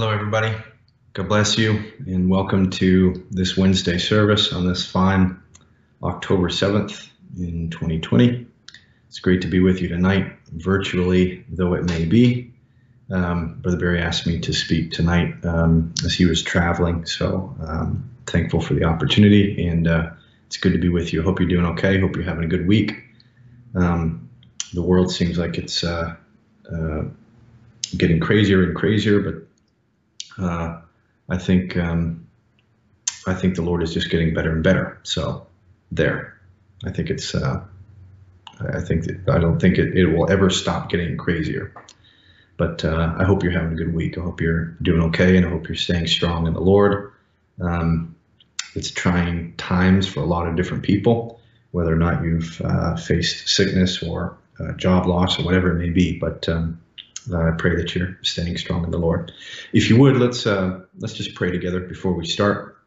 Hello, everybody. God bless you, and welcome to this Wednesday service on this fine October 7th in 2020. It's great to be with you tonight, virtually though it may be. Um, Brother Barry asked me to speak tonight um, as he was traveling, so um, thankful for the opportunity, and uh, it's good to be with you. Hope you're doing okay. Hope you're having a good week. Um, the world seems like it's uh, uh, getting crazier and crazier, but uh, I think um, I think the Lord is just getting better and better. So there, I think it's. Uh, I think that, I don't think it, it will ever stop getting crazier. But uh, I hope you're having a good week. I hope you're doing okay, and I hope you're staying strong in the Lord. Um, it's trying times for a lot of different people, whether or not you've uh, faced sickness or uh, job loss or whatever it may be. But um, I pray that you're staying strong in the Lord. If you would, let's uh, let's just pray together before we start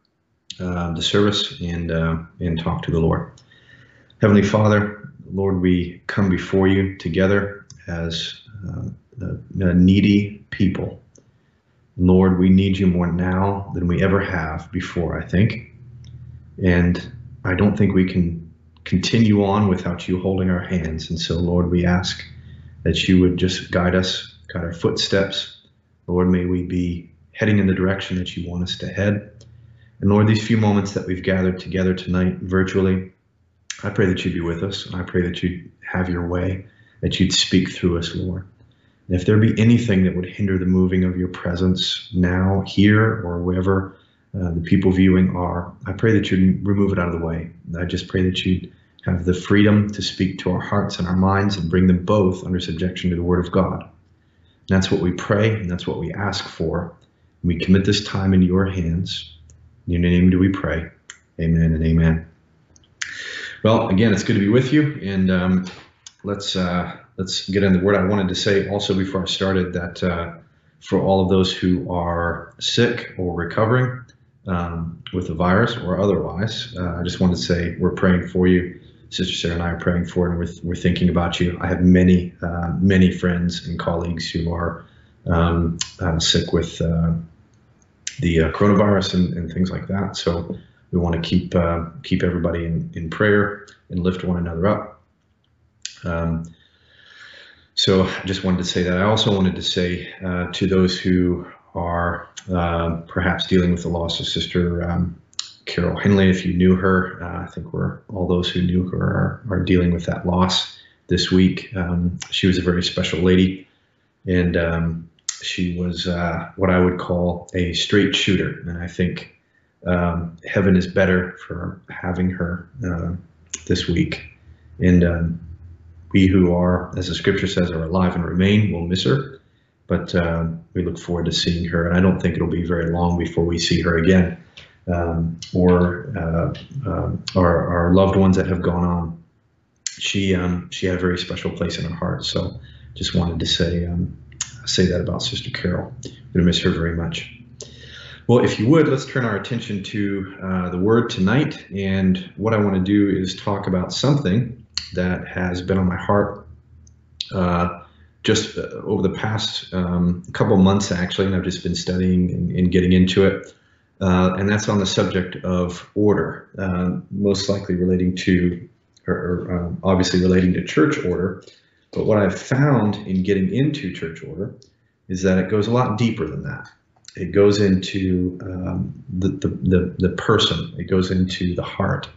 uh, the service and uh, and talk to the Lord. Heavenly Father, Lord, we come before you together as uh, needy people. Lord, we need you more now than we ever have before. I think, and I don't think we can continue on without you holding our hands. And so, Lord, we ask that you would just guide us, guide our footsteps. Lord, may we be heading in the direction that you want us to head. And Lord, these few moments that we've gathered together tonight virtually, I pray that you'd be with us. And I pray that you'd have your way, that you'd speak through us, Lord. And if there be anything that would hinder the moving of your presence now, here, or wherever uh, the people viewing are, I pray that you'd remove it out of the way. I just pray that you'd have the freedom to speak to our hearts and our minds and bring them both under subjection to the Word of God. And that's what we pray and that's what we ask for. And We commit this time into your hands. In your name do we pray. Amen and amen. Well, again, it's good to be with you, and um, let's uh, let's get in the word. I wanted to say also before I started that uh, for all of those who are sick or recovering um, with the virus or otherwise, uh, I just wanted to say we're praying for you. Sister Sarah and I are praying for, and we're, we're thinking about you. I have many, uh, many friends and colleagues who are um, uh, sick with uh, the uh, coronavirus and, and, things like that. So we want to keep uh, keep everybody in, in prayer and lift one another up. Um, so I just wanted to say that. I also wanted to say uh, to those who are perhaps dealing with the loss of Sister um, Carol Henley, if you knew her, uh, I think we're all those who knew her are, are dealing with that loss this week. Um, she was a very special lady, and um, she was uh, what I would call a straight shooter. And I think um, heaven is better for having her uh, this week. And um, we who are, as the scripture says, are alive and remain will miss her. But uh, we look forward to seeing her. And I don't think it'll be very long before we see her again um, or uh, uh, our, our, loved ones that have gone on. She um, she had a very special place in her heart. So just wanted to say um, say that about Sister Carol. Gonna miss her very much. Well, if you would, let's turn our attention to uh, the Word tonight. And what I want to do is talk about something that has been on my heart uh, just uh, over the past um, couple months, actually, and I've just been studying and, and getting into it uh, and that's on the subject of order, uh, most likely relating to, or, or um, obviously relating to church order. But what I've found in getting into church order is that it goes a lot deeper than that. It goes into um, the, the, the, the, person, it goes into the heart.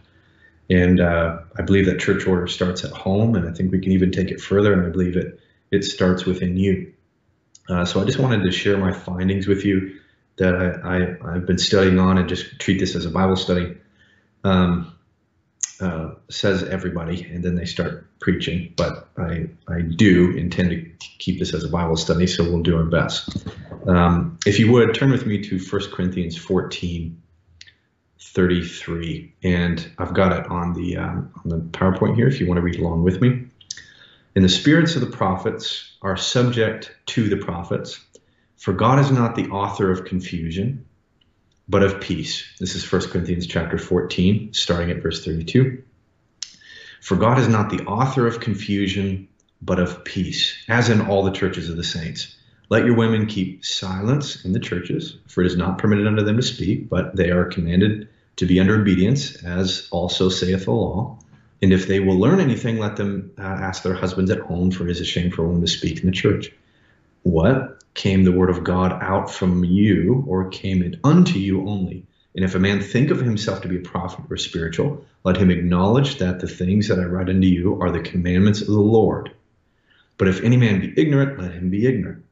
And uh, I believe that church order starts at home, and I think we can even take it further, and I believe it, it starts within you. Uh, so I just wanted to share my findings with you that I, I, have been studying on and just treat this as a Bible study. Um, uh, says everybody, and then they start preaching. But I, I do intend to keep this as a Bible study, so we'll do our best. Um, if you would, turn with me to 1 Corinthians 14, 33. And I've got it on the, um, on the PowerPoint here if you want to read along with me. And the spirits of the prophets are subject to the prophets for God is not the author of confusion, but of peace. This is 1 Corinthians chapter 14, starting at verse 32. For God is not the author of confusion, but of peace, as in all the churches of the saints. Let your women keep silence in the churches, for it is not permitted unto them to speak, but they are commanded to be under obedience, as also saith the law. And if they will learn anything, let them uh, ask their husbands at home, for it is a shame for a woman to speak in the church. What? Came the word of God out from you, or came it unto you only? And if a man think of himself to be a prophet or spiritual, let him acknowledge that the things that I write unto you are the commandments of the Lord. But if any man be ignorant, let him be ignorant.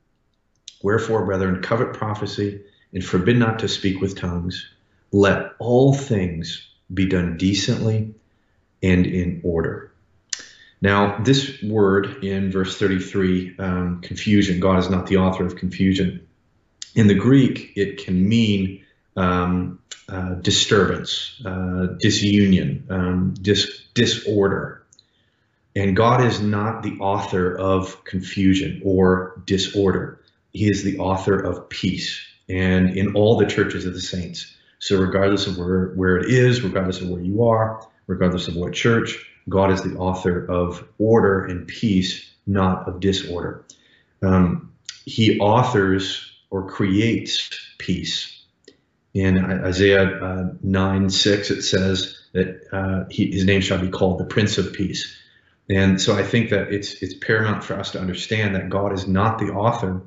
Wherefore, brethren, covet prophecy and forbid not to speak with tongues. Let all things be done decently and in order. Now, this word in verse 33, um, confusion, God is not the author of confusion. In the Greek, it can mean um, uh, disturbance, uh, disunion, um, dis- disorder. And God is not the author of confusion or disorder. He is the author of peace. And in all the churches of the saints. So, regardless of where, where it is, regardless of where you are, regardless of what church, God is the author of order and peace, not of disorder. Um, he authors or creates peace. In Isaiah uh, 9 6, it says that uh, he, his name shall be called the Prince of Peace. And so I think that it's, it's paramount for us to understand that God is not the author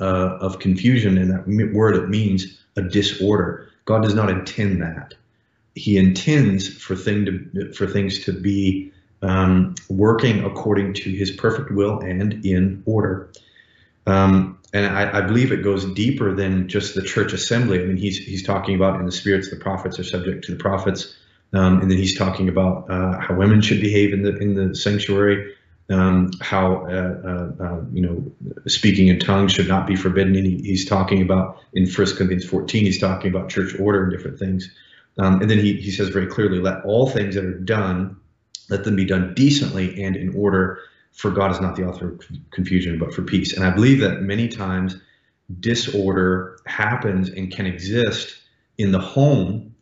uh, of confusion, and that word it means a disorder. God does not intend that he intends for thing to for things to be um, working according to his perfect will and in order. Um, and I, I, believe it goes deeper than just the church assembly. I mean, he's he's talking about in the spirits the prophets are subject to the prophets, um, and then he's talking about uh, how women should behave in the in the sanctuary, um, how uh, uh, uh you know speaking in tongues should not be forbidden. And he, he's talking about in 1 Corinthians 14, he's talking about church order and different things. Um, and then he, he says very clearly, let all things that are done, let them be done decently and in order, for God is not the author of confusion, but for peace. And I believe that many times disorder happens and can exist in the home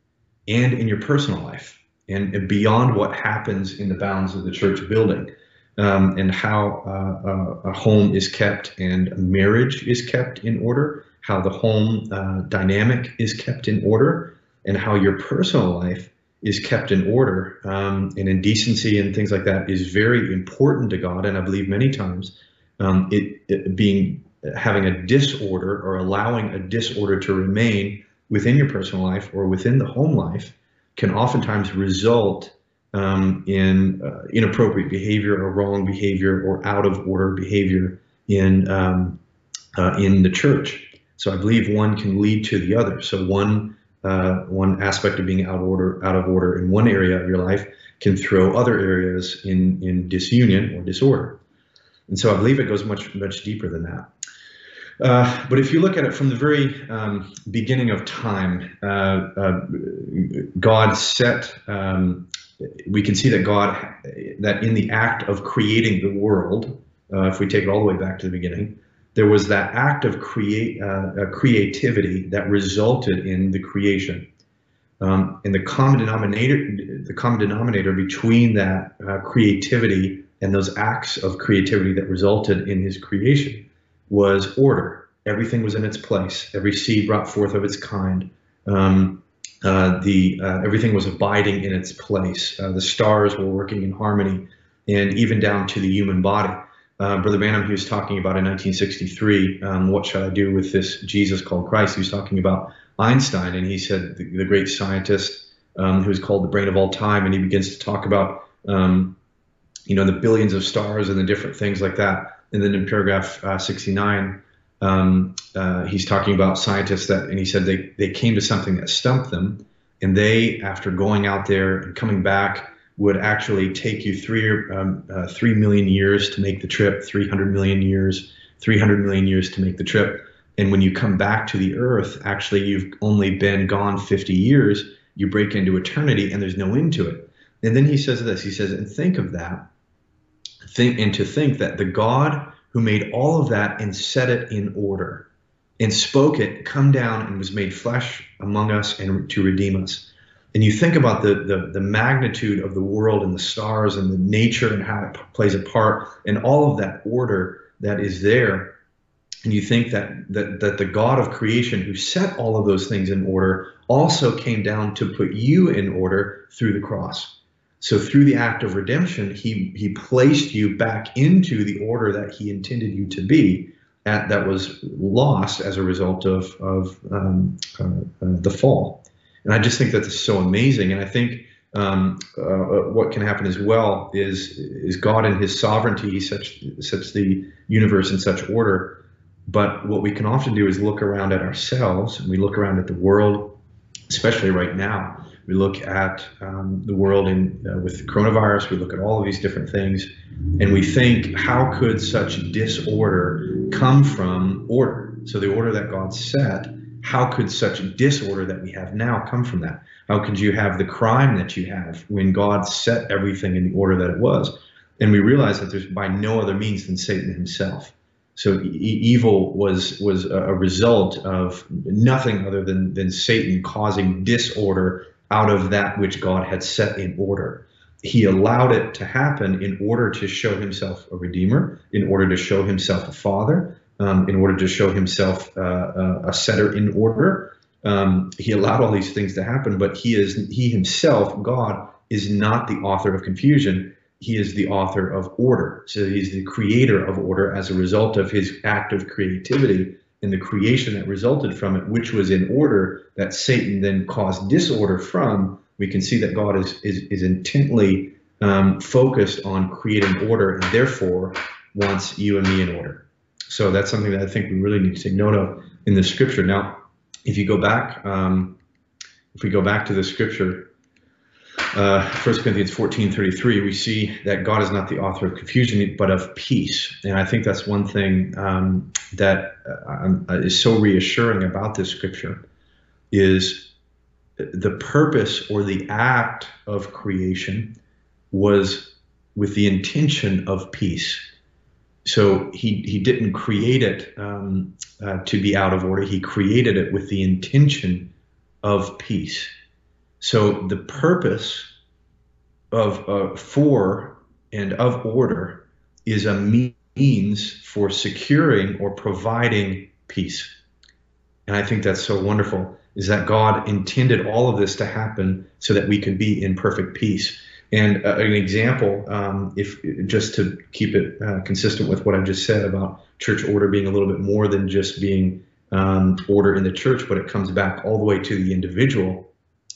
and in your personal life and beyond what happens in the bounds of the church building. Um, and how uh, uh, a home is kept and marriage is kept in order, how the home uh, dynamic is kept in order, and how your personal life is kept in order um, and in decency and things like that is very important to God. And I believe many times um, it, it, being having a disorder or allowing a disorder to remain within your personal life or within the home life can oftentimes result um, in uh, inappropriate behavior or wrong behavior or out of order behavior in um, uh, in the church. So I believe one can lead to the other. So one uh, one aspect of being out of order, out of order in one area of your life can throw other areas in in disunion or disorder. And so I believe it goes much much deeper than that. Uh, but if you look at it from the very um, beginning of time, uh, uh, God set. Um, we can see that God, that in the act of creating the world, uh, if we take it all the way back to the beginning, there was that act of create, uh, creativity that resulted in the creation. Um, and the common denominator, the common denominator between that uh, creativity and those acts of creativity that resulted in his creation was order. Everything was in its place. Every seed brought forth of its kind. Um, uh, the uh, everything was abiding in its place. Uh, the stars were working in harmony, and even down to the human body uh, Brother Branham, he was talking about in 1963, um, what should I do with this Jesus called Christ? He was talking about Einstein, and he said the, the great scientist um, who is called the brain of all time, and he begins to talk about, um, you know, the billions of stars and the different things like that. And then in paragraph uh, 69, um, uh, he's talking about scientists that, and he said they, they came to something that stumped them, and they, after going out there and coming back, would actually take you three um, uh, three million years to make the trip, 300 million years, 300 million years to make the trip. And when you come back to the Earth, actually you've only been gone 50 years. You break into eternity, and there's no end to it. And then he says this. He says, and think of that. Think and to think that the God who made all of that and set it in order and spoke it, come down and was made flesh among us and to redeem us and you think about the, the, the magnitude of the world and the stars and the nature and how it plays a part and all of that order that is there and you think that, that that the God of creation who set all of those things in order also came down to put you in order through the cross. So through the act of redemption, he he placed you back into the order that he intended you to be at, that was lost as a result of of um, uh, uh, the fall. And I just think that is so amazing. And I think um, uh, what can happen as well is is God in His sovereignty He sets sets the universe in such order. But what we can often do is look around at ourselves and we look around at the world, especially right now. We look at um, the world in uh, with coronavirus. We look at all of these different things, and we think, how could such disorder come from order? So the order that God set how could such disorder that we have now come from that? How could you have the crime that you have when God set everything in the order that it was? And we realize that there's by no other means than Satan himself. So e- evil was was a result of nothing other than than Satan causing disorder out of that which God had set in order. He allowed it to happen in order to show himself a redeemer, in order to show himself a father, um, in order to show himself uh, uh, a setter in order. Um, he allowed all these things to happen, but he is he himself, God, is not the author of confusion. He is the author of order. So he's the creator of order as a result of his act of creativity and the creation that resulted from it, which was in order that Satan then caused disorder from. We can see that God is is, is intently um, focused on creating order and therefore wants you and me in order. So that's something that I think we really need to take note of in the scripture. Now, if you go back, um, if we go back to the scripture, uh, 1 Corinthians 14 33, we see that God is not the author of confusion, but of peace. And I think that's one thing um, that uh, is so reassuring about this scripture is the purpose or the act of creation was with the intention of peace so he he didn't create it um, uh, to be out of order. He created it with the intention of peace. So the purpose of uh, for and of order is a means for securing or providing peace. And I think that's so wonderful is that God intended all of this to happen so that we could be in perfect peace. And uh, an example, um, if just to keep it uh, consistent with what I just said about church order being a little bit more than just being um, order in the church, but it comes back all the way to the individual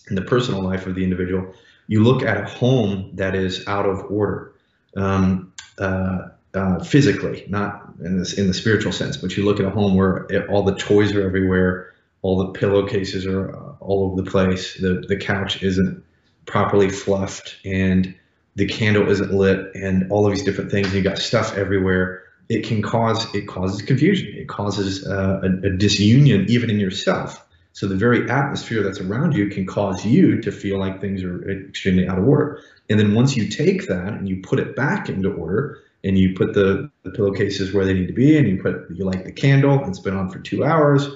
and the personal life of the individual. You look at a home that is out of order, um, uh, uh, physically, not in this in the spiritual sense, but you look at a home where it, all the toys are everywhere, all the pillowcases are uh, all over the place, the the couch isn't properly fluffed and the candle isn't lit and all of these different things and you got stuff everywhere it can cause it causes confusion. It causes uh, a, a, disunion even in yourself. So the very atmosphere that's around you can cause you to feel like things are extremely out of order. And then once you take that and you put it back into order and you put the, the pillowcases where they need to be and you put you light the candle it's been on for two hours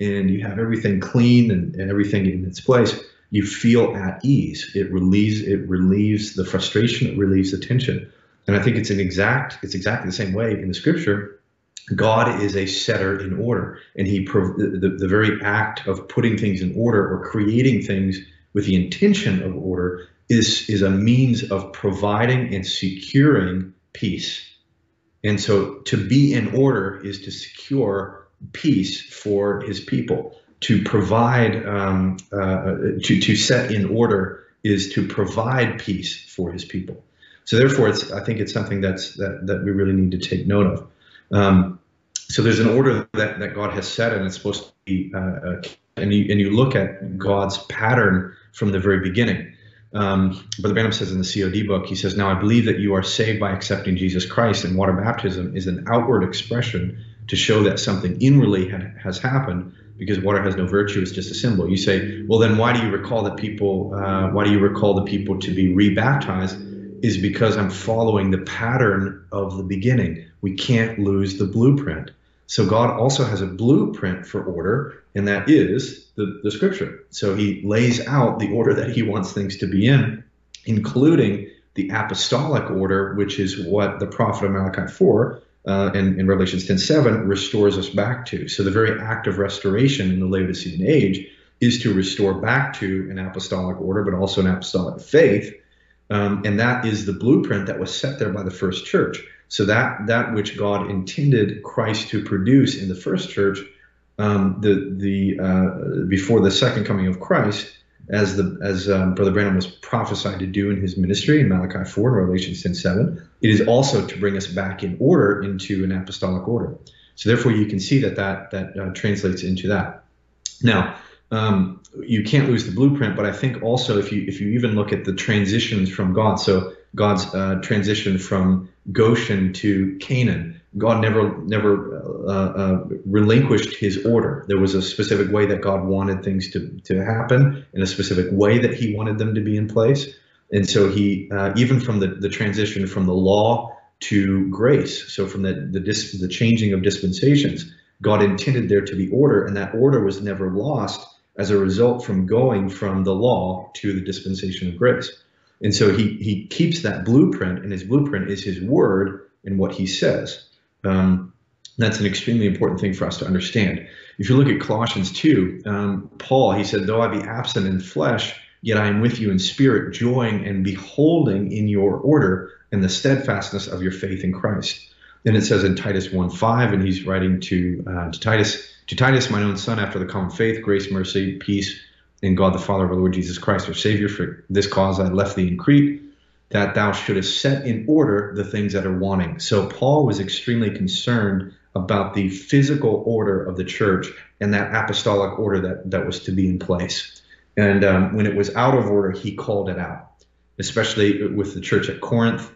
and you have everything clean and, and everything in its place you feel at ease. It relieves it relieves the frustration. It relieves the tension. And I think it's an exact it's exactly the same way in the scripture. God is a setter in order, and he the, the very act of putting things in order or creating things with the intention of order is is a means of providing and securing peace. And so to be in order is to secure peace for his people to provide, um, uh, to, to set in order is to provide peace for his people. So therefore, it's, I think it's something that's, that, that we really need to take note of. Um, so there's an order that, that God has set, and it's supposed to be, uh, uh, and, you, and you look at God's pattern from the very beginning. Um, Brother Branham says in the COD book, he says, Now I believe that you are saved by accepting Jesus Christ, and water baptism is an outward expression to show that something inwardly ha- has happened because water has no virtue it's just a symbol. You say well then why do you recall that people uh, why do you recall the people to be rebaptized? Is because i'm following the pattern of the beginning. We can't lose the blueprint. So god also has a blueprint for order and that is the, the scripture. So he lays out the order that he wants things to be in including the apostolic order which is what the prophet of malachi 4 uh, and in Revelations 10:7 restores us back to. So the very act of restoration in the Laodicean age is to restore back to an apostolic order, but also an apostolic faith. Um, and that is the blueprint that was set there by the first church. So that that which God intended Christ to produce in the first church, um, the the uh, before the second coming of Christ, as the as um, Brother Branham was prophesied to do in his ministry in Malachi 4 and Revelation 10 7, it is also to bring us back in order into an apostolic order. So therefore, you can see that that that uh, translates into that. Now, um, you can't lose the blueprint, but I think also if you if you even look at the transitions from God, so God's uh, transition from Goshen to Canaan, God never never uh, uh, relinquished His order. There was a specific way that God wanted things to to happen, in a specific way that He wanted them to be in place, and so He uh, even from the the transition from the law to grace, so from the the, dis, the changing of dispensations, God intended there to be order, and that order was never lost as a result from going from the law to the dispensation of grace. And so he, he keeps that blueprint, and his blueprint is his word and what he says. Um, that's an extremely important thing for us to understand. If you look at Colossians 2, um, Paul, he said, Though I be absent in flesh, yet I am with you in spirit, joying and beholding in your order and the steadfastness of your faith in Christ. Then it says in Titus 1 5, and he's writing to, uh, to Titus, to Titus, my own son, after the common faith, grace, mercy, peace, in God the Father of our Lord Jesus Christ, our Savior. For this cause I left thee in Crete, that thou shouldest set in order the things that are wanting. So Paul was extremely concerned about the physical order of the church and that apostolic order that, that was to be in place. And um, when it was out of order, he called it out, especially with the church at Corinth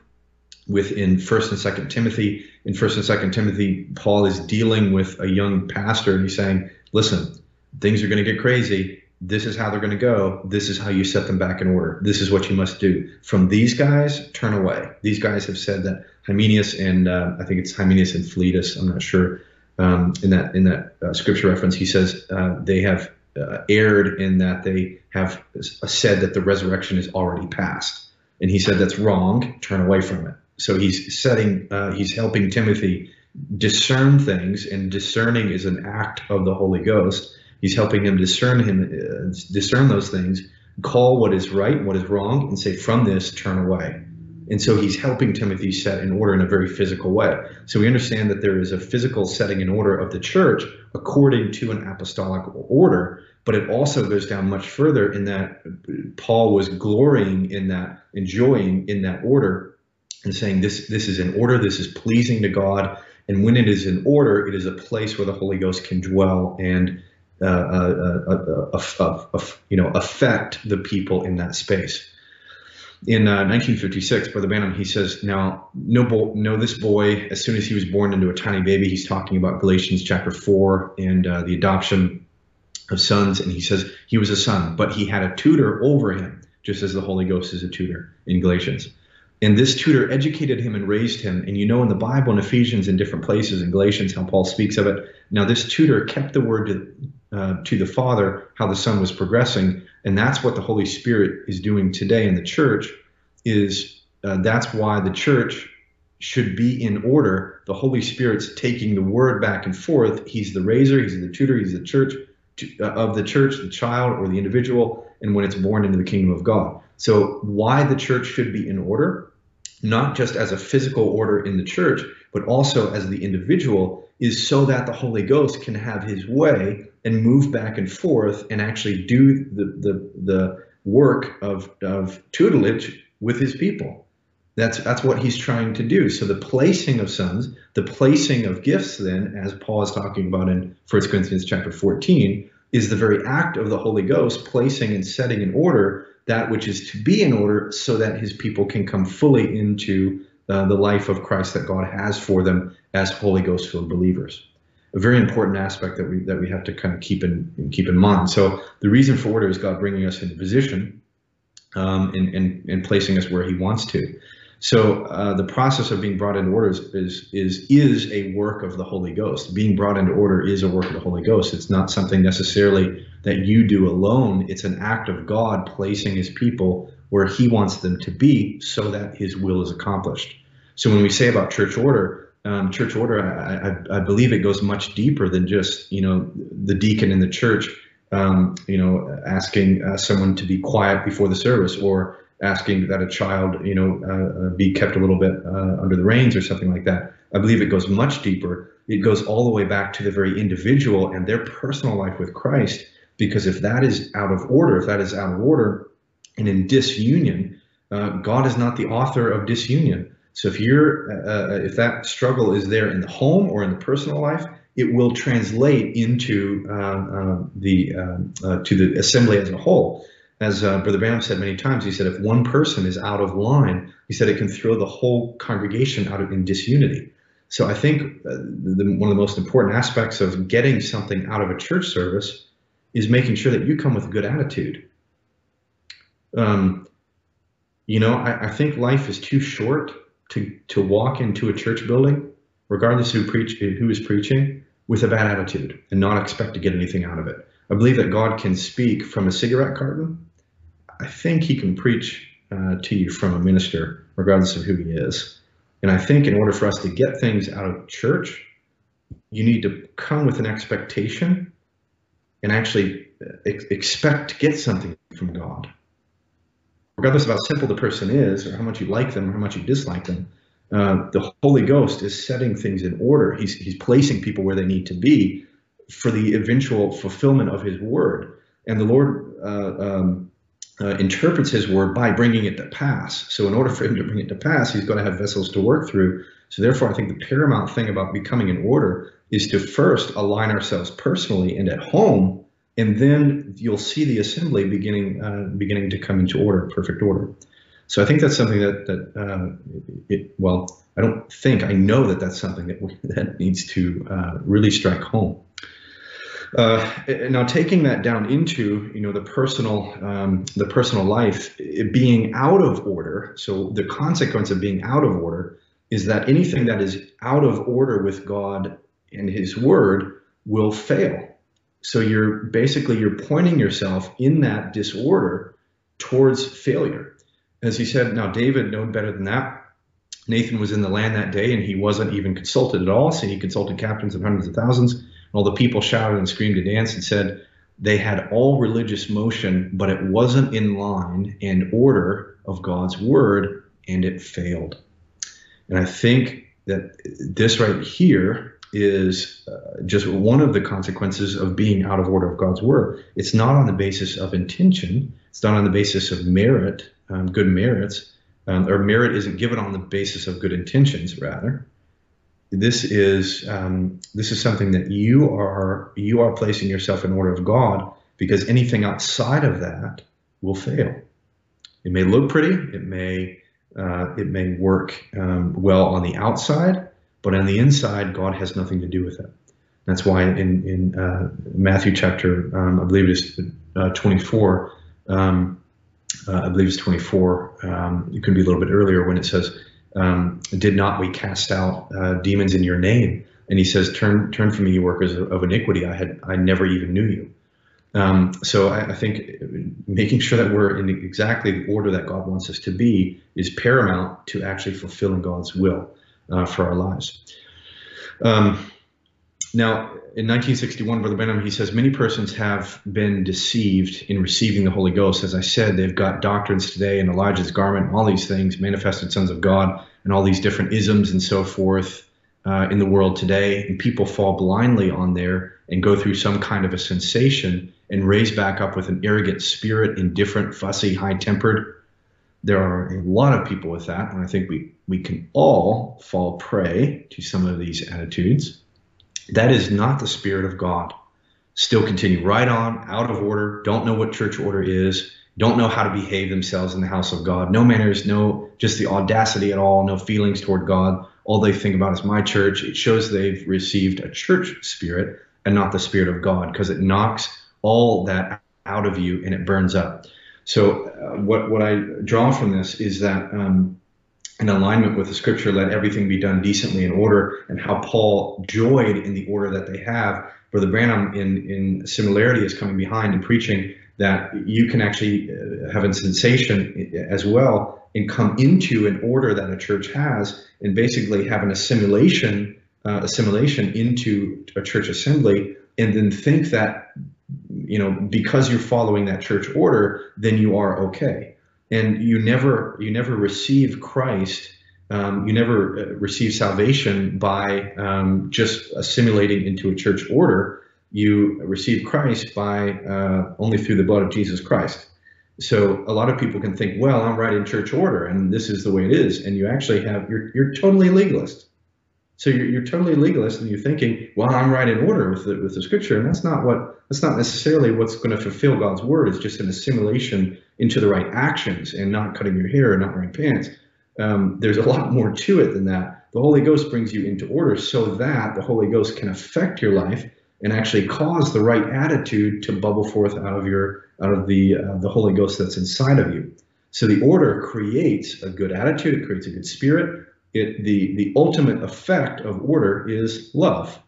within first and second timothy in first and second timothy paul is dealing with a young pastor and he's saying listen things are going to get crazy this is how they're going to go. This is how you set them back in order. This is what you must do. From these guys turn away. These guys have said that Hymenaeus and uh, i think it's Hymenaeus and Philetus i'm not sure um, in that in that uh, scripture reference he says uh, they have uh, erred in that they have said that the resurrection is already past. And he said that's wrong. Turn away from it. So he's setting, uh, he's helping Timothy discern things, and discerning is an act of the Holy Ghost. He's helping him discern him, uh, discern those things, call what is right, what is wrong, and say, from this, turn away. And so he's helping Timothy set in order in a very physical way. So we understand that there is a physical setting in order of the church according to an apostolic order, but it also goes down much further in that Paul was glorying in that, enjoying in that order and saying this this is in order, this is pleasing to God, and when it is in order, it is a place where the Holy Ghost can dwell and Uh, uh, uh, you know affect the people in that space. In 1956, uh, Brother Branham he says, "Now, no, bo- this boy, as soon as he was born into a tiny baby, he's talking about Galatians chapter four and uh, the adoption of sons, and he says he was a son, but he had a tutor over him, just as the Holy Ghost is a tutor in Galatians." And this tutor educated him and raised him. And you know in the Bible, in Ephesians, in different places, in Galatians, how Paul speaks of it. Now, this tutor kept the word uh, to the Father, how the Son was progressing. And that's what the Holy Spirit is doing today in the church, is uh, that's why the church should be in order. The Holy Spirit's taking the word back and forth. He's the raiser, he's the tutor, he's the church to, uh, of the church, the child or the individual, and when it's born into the kingdom of God. So, why the church should be in order not just as a physical order in the church, but also as the individual, is so that the Holy Ghost can have his way and move back and forth and actually do the, the, the work of, of tutelage with his people. That's, that's what he's trying to do. So the placing of sons, the placing of gifts, then, as Paul is talking about in 1 Corinthians chapter 14, is the very act of the Holy Ghost placing and setting in order that which is to be in order so that his people can come fully into uh, the life of Christ that God has for them as Holy Ghost filled believers. A very important aspect that we that we have to kind of keep in keep in mind. So the reason for order is God bringing us into position um, and, and and placing us where He wants to. So uh, the process of being brought into order is, is, is is a work of the Holy Ghost. Being brought into order is a work of the Holy Ghost. It's not something necessarily that you do alone. It's an act of God placing His people where He wants them to be, so that His will is accomplished. So when we say about church order, um, church order, I, I, I, believe it goes much deeper than just you know the deacon in the church, um, you know, asking uh, someone to be quiet before the service or asking that a child you know uh, uh be kept a little bit uh, under the reins or something like that. I believe it goes much deeper. It goes all the way back to the very individual and their personal life with Christ. Because if that is out of order, if that is out of order and in disunion, uh, God is not the author of disunion. So if you're uh, uh, if that struggle is there in the home or in the personal life, it will translate into uh, uh the uh, uh, to the assembly as a whole. As Brother Branham said many times, he said if one person is out of line, he said it can throw the whole congregation out of in disunity. So I think the, one of the most important aspects of getting something out of a church service is making sure that you come with a good attitude. Um, you know, I, I think life is too short to to walk into a church building, regardless who preach who is preaching, with a bad attitude and not expect to get anything out of it. I believe that God can speak from a cigarette carton. I think He can preach uh, to you from a minister, regardless of who he is. And I think in order for us to get things out of church, you need to come with an expectation and actually uh, ex- expect to get something from God regardless of how simple the person is or how much you like them or how much you dislike them, uh, the Holy Ghost is setting things in order. He's, he's placing people where they need to be for the eventual fulfillment of His word. And the Lord uh, um, uh, interprets His word by bringing it to pass. So, in order for Him to bring it to pass, He's going to have vessels to work through. So, therefore, I think the paramount thing about becoming in order is to first align ourselves personally and at home and then you'll see the assembly beginning uh, beginning to come into order, perfect order. So I think that's something that that uh, it, well, I don't think I know that that's something that we, that needs to uh, really strike home. Uh, now, taking that down into you know the personal um, the personal life being out of order. So the consequence of being out of order is that anything that is out of order with God and His Word will fail so you're basically you're pointing yourself in that disorder towards failure. As he said, now David knew better than that. Nathan was in the land that day and he wasn't even consulted at all. So he consulted captains of hundreds of thousands. And all the people shouted and screamed and danced and said they had all religious motion, but it wasn't in line and order of God's word and it failed. And I think that this right here is uh, just one of the consequences of being out of order of God's word. It's not on the basis of intention. It's not on the basis of merit, um, good merits, um, or merit isn't given on the basis of good intentions. Rather, this is um, this is something that you are you are placing yourself in order of God because anything outside of that will fail. It may look pretty. It may uh, it may work um, well on the outside but on the inside, God has nothing to do with it. That's why in, in uh, Matthew chapter, um, I believe it's uh, 24, um, uh, I believe it's 24, um, it could be a little bit earlier when it says, um, Did not we cast out uh, demons in your name? And he says, Turn turn from me, you workers of, of iniquity. I had I never even knew you. Um, so I, I, think making sure that we're in exactly the order that God wants us to be is paramount to actually fulfilling God's will uh, for our lives. Um, now, in 1961, Brother Branham, he says many persons have been deceived in receiving the Holy Ghost. As I said, they've got doctrines today and Elijah's garment, and all these things, manifested sons of God, and all these different isms and so forth uh, in the world today. And people fall blindly on there and go through some kind of a sensation and raise back up with an arrogant spirit, indifferent, fussy, high tempered, there are a lot of people with that, and I think we, we can all fall prey to some of these attitudes. That is not the Spirit of God. Still continue right on, out of order, don't know what church order is, don't know how to behave themselves in the house of God. No manners, no just the audacity at all, no feelings toward God. All they think about is my church. It shows they've received a church spirit and not the Spirit of God because it knocks all that out of you and it burns up. So uh, what what I draw from this is that um, in alignment with the scripture, let everything be done decently in order, and how Paul joyed in the order that they have. Brother Branham, in in similarity, is coming behind and preaching that you can actually uh, have a sensation as well and come into an order that a church has and basically have an assimilation uh, assimilation into a church assembly and then think that you know because you're following that church order then you are okay. And you never you never receive christ um, you never uh, receive salvation by um, just assimilating into a church order. You receive christ by uh, only through the blood of jesus christ. So a lot of people can think well i'm right in church order and this is the way it is and you actually have you're, you're totally legalist so you're, you're totally legalist and you're thinking, well, I'm right in order with the, with the scripture. And that's not what, that's not necessarily what's going to fulfill God's word. It's just an assimilation into the right actions and not cutting your hair and not wearing pants. Um, there's a lot more to it than that. The Holy Ghost brings you into order so that the Holy Ghost can affect your life and actually cause the right attitude to bubble forth out of your out of the uh, the Holy Ghost that's inside of you. So the order creates a good attitude, it creates a good spirit, it the the ultimate effect of order is love,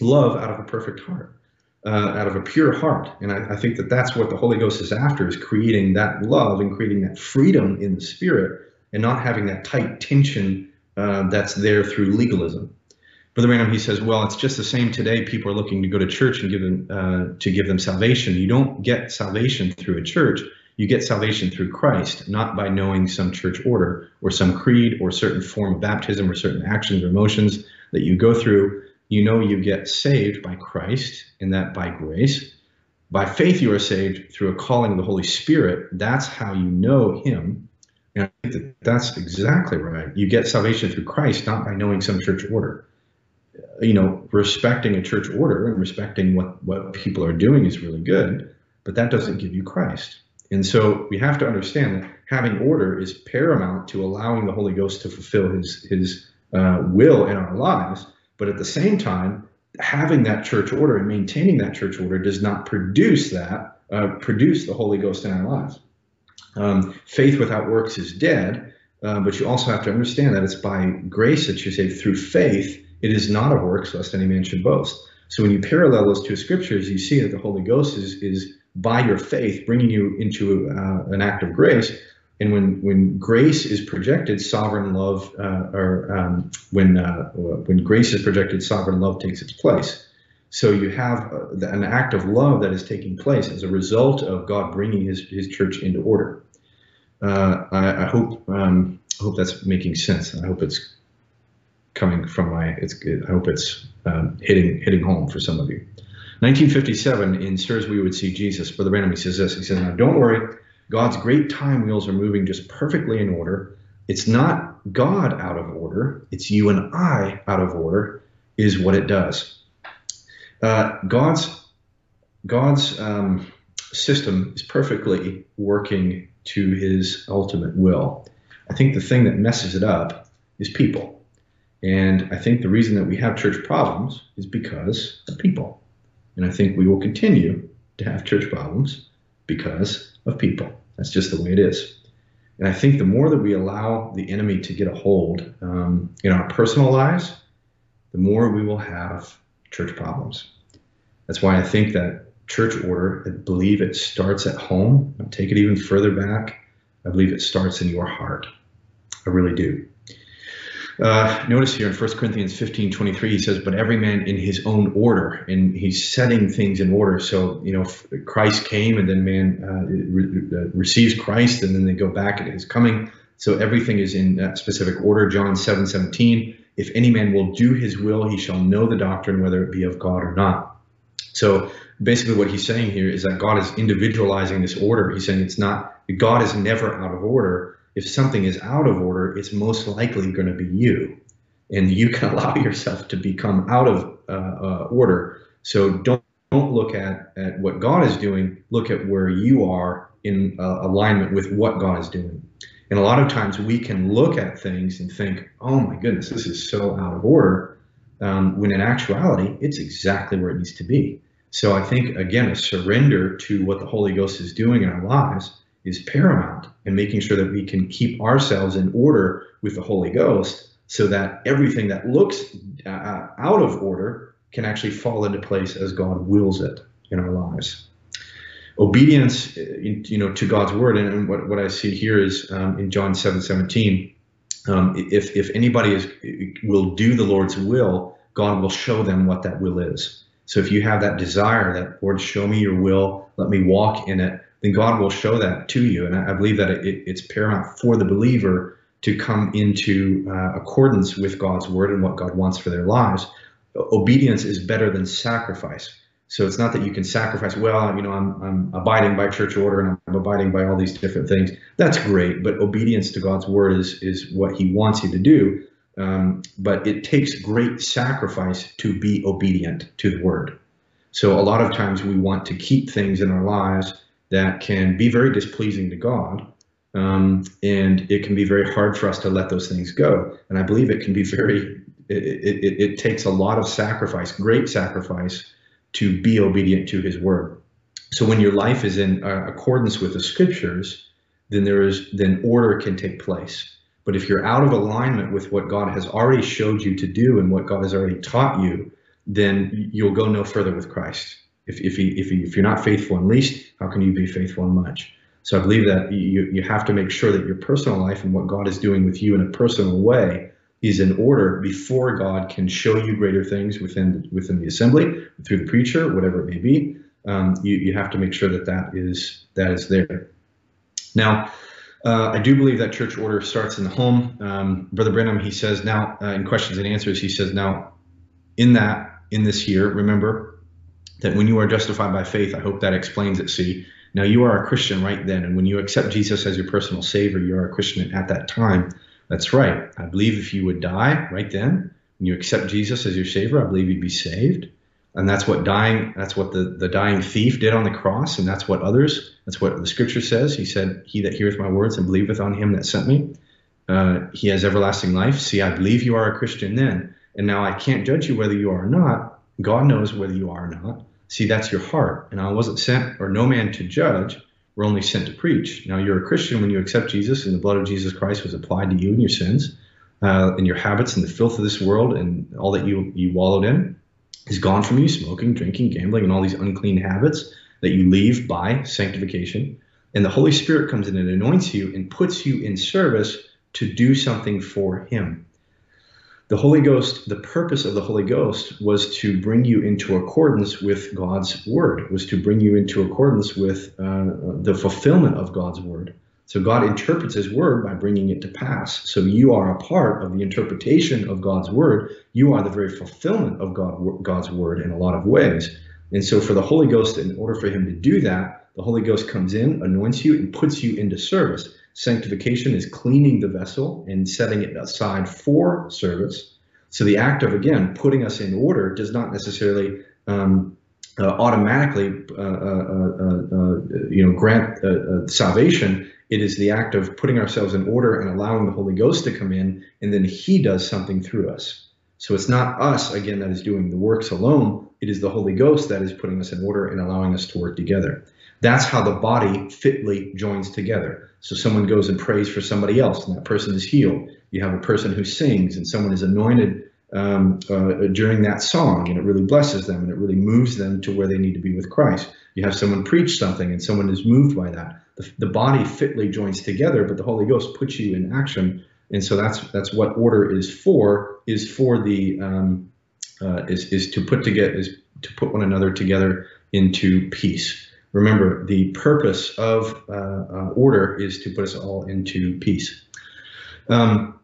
love out of a perfect heart, uh, out of a pure heart, and I, I, think that that's what the Holy Ghost is after: is creating that love and creating that freedom in the spirit, and not having that tight tension uh, that's there through legalism. Brother Branham, he says, well, it's just the same today. People are looking to go to church and give them uh, to give them salvation. You don't get salvation through a church. You get salvation through Christ, not by knowing some church order or some creed or certain form of baptism or certain actions or emotions that you go through. You know you get saved by Christ, and that by grace. By faith, you are saved through a calling of the Holy Spirit. That's how you know Him. And I think that that's exactly right. You get salvation through Christ, not by knowing some church order. You know, respecting a church order and respecting what, what people are doing is really good, but that doesn't give you Christ. And so we have to understand that having order is paramount to allowing the Holy Ghost to fulfill his, his uh, will in our lives. But at the same time, having that church order and maintaining that church order does not produce that, uh, produce the Holy Ghost in our lives. Um, faith without works is dead, uh, but you also have to understand that it's by grace that you're saved through faith. It is not of works, lest any man should boast. So when you parallel those two scriptures, you see that the Holy Ghost is, is by your faith, bringing you into uh, an act of grace. And when, when grace is projected, sovereign love, uh, or um, when, uh, when grace is projected, sovereign love takes its place. So you have uh, an act of love that is taking place as a result of God bringing His, his church into order. Uh, I, I, hope um, I hope that's making sense. I hope it's coming from my. It's. I hope it's um, hitting hitting home for some of you. 1957, in Sirs We Would See Jesus, Brother Branham, he says this. He says, Now don't worry, God's great time wheels are moving just perfectly in order. It's not God out of order, it's you and I out of order, is what it does. Uh, God's God's um, system is perfectly working to his ultimate will. I think the thing that messes it up is people. And I think the reason that we have church problems is because of people. And I think we will continue to have church problems because of people. That's just the way it is. And I think the more that we allow the enemy to get a hold um, in our personal lives, the more we will have church problems. That's why I think that church order, I believe it starts at home. I'll take it even further back. I believe it starts in your heart. I really do. Uh, notice here in 1 Corinthians 15 23, he says, But every man in his own order. And he's setting things in order. So, you know, Christ came and then man uh, re- uh, receives Christ and then they go back at his coming. So everything is in that specific order. John 7 17, if any man will do his will, he shall know the doctrine, whether it be of God or not. So basically, what he's saying here is that God is individualizing this order. He's saying it's not, God is never out of order if something is out of order, it's most likely going to be you. And you can allow yourself to become out of uh, uh, order. So don't, don't look at, at what God is doing, look at where you are in uh, alignment with what God is doing. And a lot of times we can look at things and think, oh my goodness, this is so out of order, um, when in actuality, it's exactly where it needs to be. So I think, again, a surrender to what the Holy Ghost is doing in our lives is paramount in making sure that we can keep ourselves in order with the Holy Ghost so that everything that looks uh, uh, out of order can actually fall into place as God wills it in our lives. obedience, you know, to God's word. And what, what I see here is um, in John 7 17, um, if, if anybody is, will do the Lord's will, God will show them what that will is. So if you have that desire that, Lord, show me your will, let me walk in it, then God will show that to you. And I, believe that it, it's paramount for the believer to come into uh, accordance with God's word and what God wants for their lives. Obedience is better than sacrifice. So it's not that you can sacrifice, well, you know, I'm, I'm abiding by church order and I'm abiding by all these different things. That's great, but obedience to God's word is, is what he wants you to do. Um, but it takes great sacrifice to be obedient to the word. So a lot of times we want to keep things in our lives that can be very displeasing to God. Um, and it can be very hard for us to let those things go. And I believe it can be very, it, it, it takes a lot of sacrifice, great sacrifice, to be obedient to his word. So when your life is in uh, accordance with the scriptures, then there is, then order can take place. But if you're out of alignment with what God has already showed you to do and what God has already taught you, then you'll go no further with Christ. If, if, he, if, he, if you're not faithful in least, how can you be faithful in much? So I believe that you, you have to make sure that your personal life and what God is doing with you in a personal way is in order before God can show you greater things within within the assembly, through the preacher, whatever it may be. Um, you, you have to make sure that that is that is there. Now, uh, I do believe that church order starts in the home. Um, Brother Branham, he says now uh, in questions and answers, he says now in that in this year, remember that when you are justified by faith, I hope that explains it. See, now you are a Christian right then, and when you accept Jesus as your personal Savior, you are a Christian at that time. That's right. I believe if you would die right then, when you accept Jesus as your Savior, I believe you'd be saved. And that's what dying, that's what the, the dying thief did on the cross, and that's what others, that's what the scripture says. He said, He that heareth my words and believeth on him that sent me, uh, he has everlasting life. See, I believe you are a Christian then. And now I can't judge you whether you are or not. God knows whether you are or not. See, that's your heart. And I wasn't sent, or no man to judge, we're only sent to preach. Now, you're a Christian when you accept Jesus, and the blood of Jesus Christ was applied to you and your sins, uh, and your habits and the filth of this world, and all that you you wallowed in is gone from you. Smoking, drinking, gambling, and all these unclean habits that you leave by sanctification. And the Holy Spirit comes in and anoints you and puts you in service to do something for Him the Holy Ghost, the purpose of the Holy Ghost was to bring you into accordance with God's word, was to bring you into accordance with uh, the fulfillment of God's word. So God interprets his word by bringing it to pass. So you are a part of the interpretation of God's word. You are the very fulfillment of God, God's word in a lot of ways. And so for the Holy Ghost, in order for him to do that, the Holy Ghost comes in, anoints you, and puts you into service. Sanctification is cleaning the vessel and setting it aside for service. So the act of, again, putting us in order does not necessarily um, uh, automatically, uh, uh, uh, uh you know, grant uh, salvation. It is the act of putting ourselves in order and allowing the Holy Ghost to come in, and then He does something through us. So it's not us, again, that is doing the works alone. It is the Holy Ghost that is putting us in order and allowing us to work together. That's how the body fitly joins together. So someone goes and prays for somebody else, and that person is healed. You have a person who sings, and someone is anointed um, uh, during that song, and it really blesses them, and it really moves them to where they need to be with Christ. You have someone preach something, and someone is moved by that. The, the body fitly joins together, but the Holy Ghost puts you in action, and so that's that's what order is for. Is for the um, uh, is is to put together is to put one another together into peace. Remember, the purpose of uh, uh, order is to put us all into peace. Um,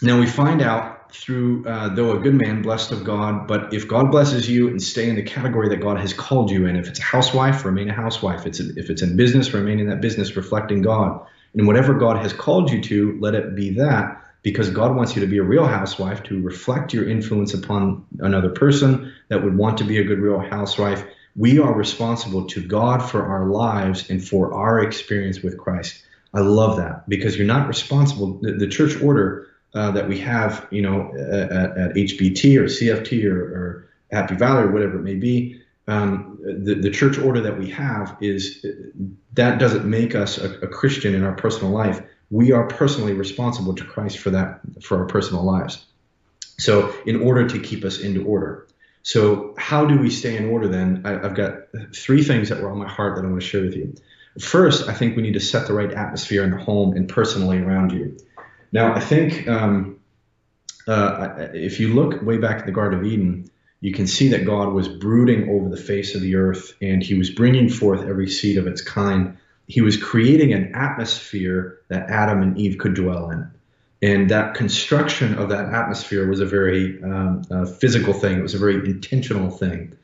now we find out through, uh, though a good man, blessed of God, but if God blesses you and stay in the category that God has called you in, if it's a housewife, remain a housewife. It's if it's in business, remain in that business, reflecting God. And whatever God has called you to, let it be that, because God wants you to be a real housewife, to reflect your influence upon another person that would want to be a good real housewife we are responsible to God for our lives and for our experience with Christ. I love that because you're not responsible. The, the church order uh, that we have, you know, at, at HBT or CFT or, or, Happy Valley or whatever it may be, um, the, the church order that we have is that doesn't make us a, a Christian in our personal life. We are personally responsible to Christ for that, for our personal lives. So, in order to keep us into order. So, how do we stay in order then? I, have got three things that were on my heart that I want to share with you. First, I think we need to set the right atmosphere in the home and personally around you. Now, I think um, uh, if you look way back in the Garden of Eden, you can see that God was brooding over the face of the earth and he was bringing forth every seed of its kind. He was creating an atmosphere that Adam and Eve could dwell in. And that construction of that atmosphere was a very um, uh, physical thing. It was a very intentional thing.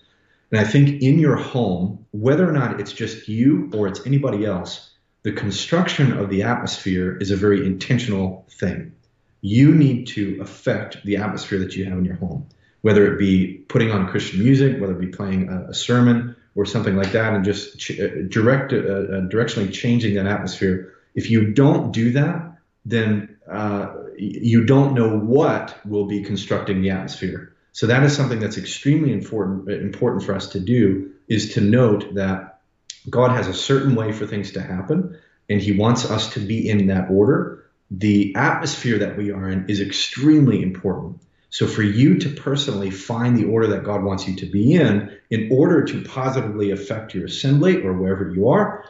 And I think in your home, whether or not it's just you or it's anybody else, the construction of the atmosphere is a very intentional thing. You need to affect the atmosphere that you have in your home, whether it be putting on Christian music, whether it be playing a, a sermon or something like that, and just ch- uh, direct, uh, uh, directionally changing that atmosphere. If you don't do that, then uh, you don't know what will be constructing the atmosphere. So that is something that's extremely important important for us to do is to note that God has a certain way for things to happen, and He wants us to be in that order. The atmosphere that we are in is extremely important. So for you to personally find the order that God wants you to be in, in order to positively affect your assembly or wherever you are,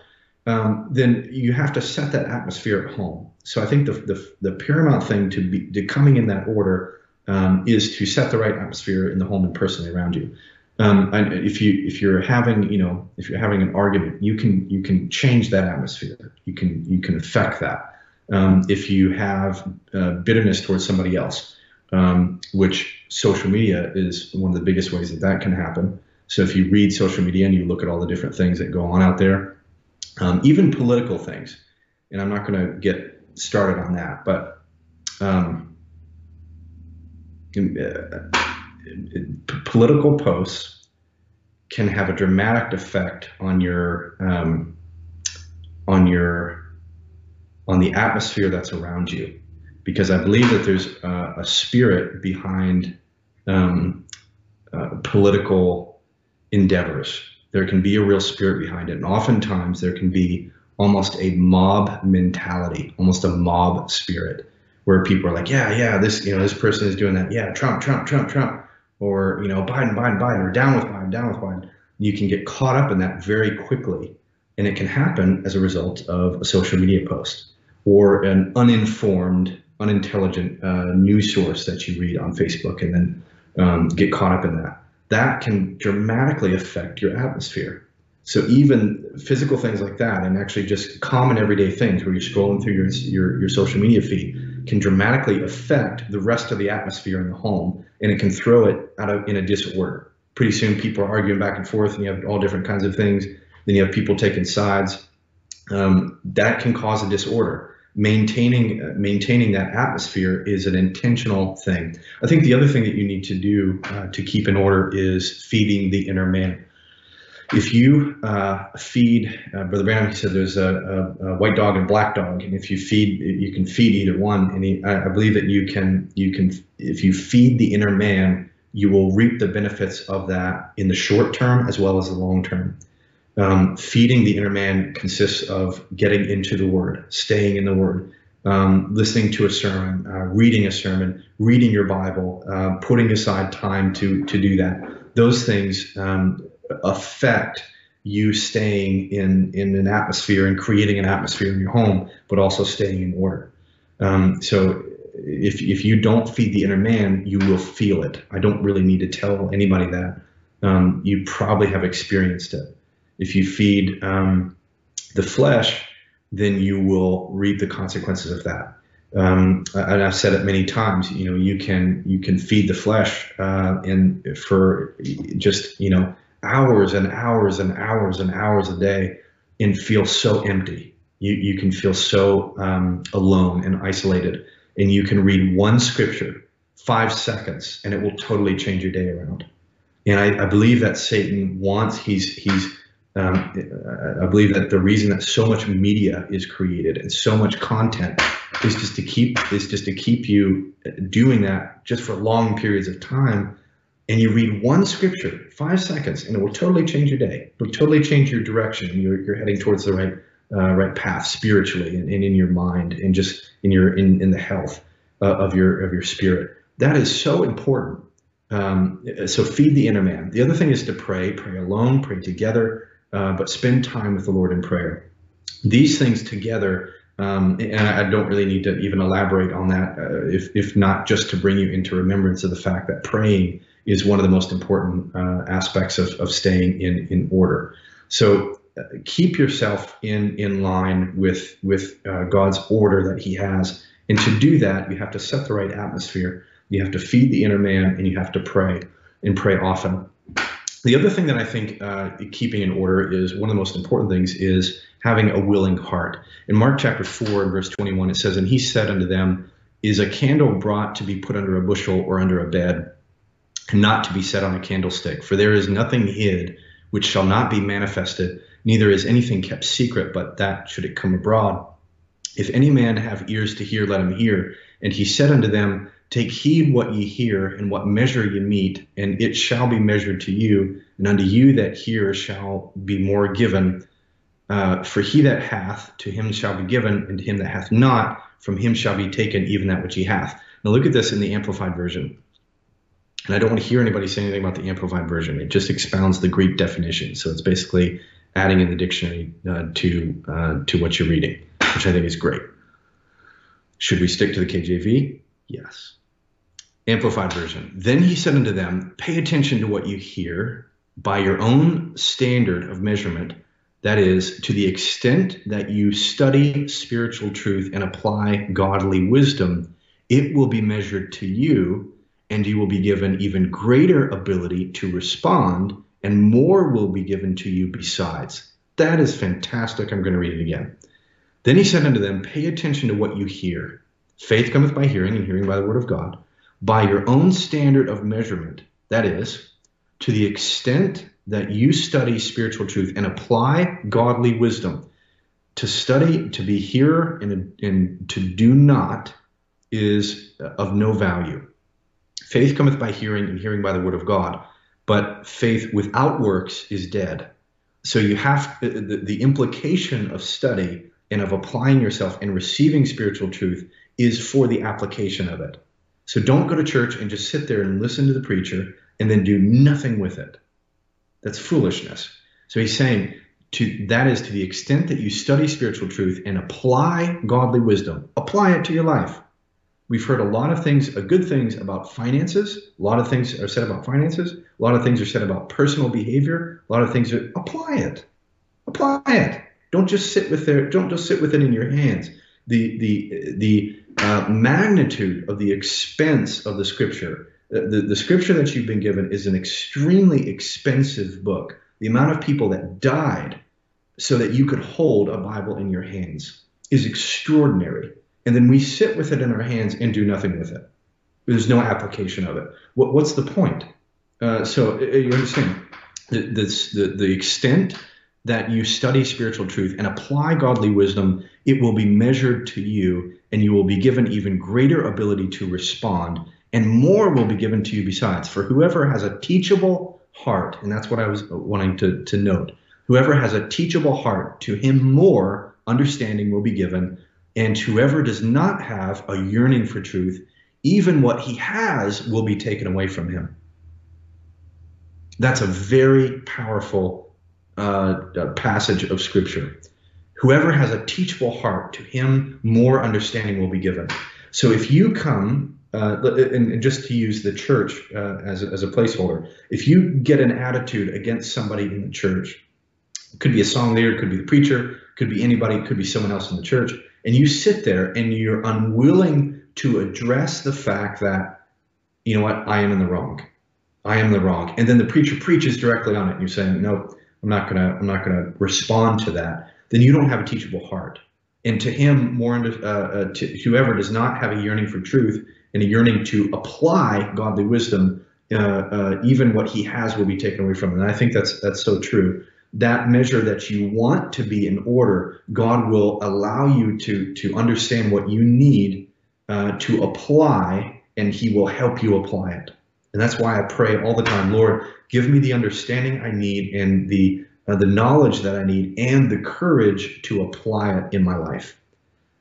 um, then you have to set that atmosphere at home. So I think the, the, the paramount thing to be to coming in that order um, is to set the right atmosphere in the home and personally around you. Um, and if you if you're having you know if you're having an argument, you can you can change that atmosphere. You can you can affect that. Um, if you have uh, bitterness towards somebody else, um, which social media is one of the biggest ways that that can happen. So if you read social media and you look at all the different things that go on out there, um, even political things. And I'm not going to get started on that, but um, uh, political posts can have a dramatic effect on your um, on your on the atmosphere that's around you, because I believe that there's uh, a spirit behind um, uh, political endeavors there can be a real spirit behind it. And oftentimes there can be almost a mob mentality, almost a mob spirit, where people are like, yeah, yeah, this, you know, this person is doing that. Yeah, Trump, Trump, Trump, Trump, or you know, Biden, Biden, Biden, or down with Biden, down with Biden. You can get caught up in that very quickly, and it can happen as a result of a social media post or an uninformed, unintelligent uh, news source that you read on Facebook, and then um, get caught up in that that can dramatically affect your atmosphere. So even physical things like that, and actually just common everyday things where you're scrolling through your your, your social media feed, can dramatically affect the rest of the atmosphere in the home, and it can throw it out of in a disorder. Pretty soon, people are arguing back and forth, and you have all different kinds of things. Then you have people taking sides. Um, that can cause a disorder maintaining uh, maintaining that atmosphere is an intentional thing. I think the other thing that you need to do uh, to keep in order is feeding the inner man. If you uh, feed, uh, Brother Branham, he said there's a, a, a, white dog and black dog, and if you feed, you can feed either one. And he, I, I believe that you can, you can, if you feed the inner man, you will reap the benefits of that in the short term as well as the long term. Um, feeding the inner man consists of getting into the Word, staying in the Word, um, listening to a sermon, uh, reading a sermon, reading your Bible, uh, putting aside time to to do that. Those things um, affect you staying in in an atmosphere and creating an atmosphere in your home, but also staying in order. Um, so if if you don't feed the inner man, you will feel it. I don't really need to tell anybody that. Um, you probably have experienced it. If you feed um, the flesh, then you will reap the consequences of that. Um, and I've said it many times. You know, you can you can feed the flesh uh, and for just you know hours and hours and hours and hours a day, and feel so empty. You you can feel so um, alone and isolated, and you can read one scripture, five seconds, and it will totally change your day around. And I, I believe that Satan wants he's he's um, I believe that the reason that so much media is created and so much content is just to keep is just to keep you doing that just for long periods of time. And you read one scripture, five seconds, and it will totally change your day. It will totally change your direction. You're, you're heading towards the right uh, right path spiritually and, and, in your mind and just in your in, in the health uh, of your of your spirit. That is so important Um, so feed the inner man. The other thing is to pray, pray alone, pray together, uh, but spend time with the Lord in prayer. These things together, um, and I don't really need to even elaborate on that, uh, if, if not just to bring you into remembrance of the fact that praying is one of the most important uh, aspects of, of staying in, in order. So uh, keep yourself in, in line with, with uh, God's order that He has. And to do that, you have to set the right atmosphere you have to feed the inner man and you have to pray and pray often. The other thing that I think uh, keeping in order is one of the most important things is having a willing heart. In Mark chapter 4 and verse 21, it says, And he said unto them, Is a candle brought to be put under a bushel or under a bed, not to be set on a candlestick? For there is nothing hid which shall not be manifested, neither is anything kept secret, but that should it come abroad. If any man have ears to hear, let him hear. And he said unto them, Take heed what ye hear and what measure ye meet, and it shall be measured to you, and unto you that hear shall be more given. Uh, for he that hath, to him shall be given, and to him that hath not, from him shall be taken even that which he hath. Now look at this in the Amplified Version. And I don't want to hear anybody say anything about the Amplified Version. It just expounds the Greek definition. So it's basically adding in the dictionary uh, to uh, to what you're reading, which I think is great. Should we stick to the KJV? Yes. Amplified version. Then he said unto them, Pay attention to what you hear by your own standard of measurement. That is, to the extent that you study spiritual truth and apply godly wisdom, it will be measured to you, and you will be given even greater ability to respond, and more will be given to you besides. That is fantastic. I'm going to read it again. Then he said unto them, Pay attention to what you hear. Faith cometh by hearing, and hearing by the word of God by your own standard of measurement, that is, to the extent that you study spiritual truth and apply godly wisdom, to study, to be here and, and to do not is of no value. Faith cometh by hearing, and hearing by the word of God, but faith without works is dead. So you have the, the implication of study and of applying yourself and receiving spiritual truth is for the application of it. So don't go to church and just sit there and listen to the preacher and then do nothing with it. That's foolishness. So he's saying to that is to the extent that you study spiritual truth and apply godly wisdom, apply it to your life. We've heard a lot of things, uh, good things about finances. A lot of things are said about finances. A lot of things are said about personal behavior. A lot of things are apply it. Apply it. Don't just sit with there. Don't just sit with it in your hands. The the the uh, magnitude of the expense of the scripture. The, the scripture that you've been given is an extremely expensive book. The amount of people that died so that you could hold a Bible in your hands is extraordinary. And then we sit with it in our hands and do nothing with it. There's no application of it. What, what's the point? Uh, so uh, you understand the, the, the extent that you study spiritual truth and apply godly wisdom, it will be measured to you, and you will be given even greater ability to respond, and more will be given to you besides. For whoever has a teachable heart, and that's what I was wanting to, to note, whoever has a teachable heart, to him more understanding will be given, and whoever does not have a yearning for truth, even what he has will be taken away from him. That's a very powerful uh, passage of Scripture. Whoever has a teachable heart, to him more understanding will be given. So if you come, uh, and, just to use the church uh, as, a, as a placeholder, if you get an attitude against somebody in the church, it could be a song leader, could be the preacher, could be anybody, could be someone else in the church, and you sit there and you're unwilling to address the fact that, you know what, I am in the wrong. I am the wrong. And then the preacher preaches directly on it, and you're saying, no, I'm not gonna I'm not gonna respond to that. Then you don't have a teachable heart. And to him, more uh, uh, to whoever does not have a yearning for truth and a yearning to apply godly wisdom, uh, uh, even what he has will be taken away from him. And I think that's that's so true. That measure that you want to be in order, God will allow you to to understand what you need uh, to apply, and He will help you apply it. And that's why I pray all the time, Lord, give me the understanding I need and the uh, the knowledge that I need and the courage to apply it in my life.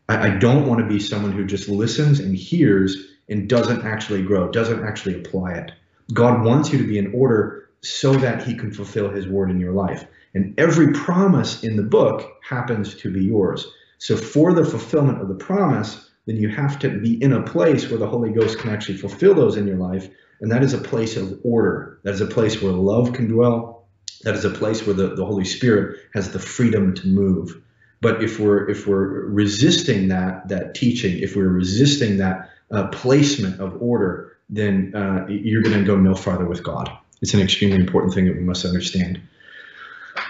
I, I don't want to be someone who just listens and hears and doesn't actually grow, doesn't actually apply it. God wants you to be in order so that he can fulfill his word in your life. And every promise in the book happens to be yours. So for the fulfillment of the promise, then you have to be in a place where the Holy Ghost can actually fulfill those in your life. And that is a place of order. That is a place where love can dwell. That is a place where the, the Holy Spirit has the freedom to move. But if we're if we're resisting that that teaching, if we're resisting that uh, placement of order, then uh, you're going to go no farther with God. It's an extremely important thing that we must understand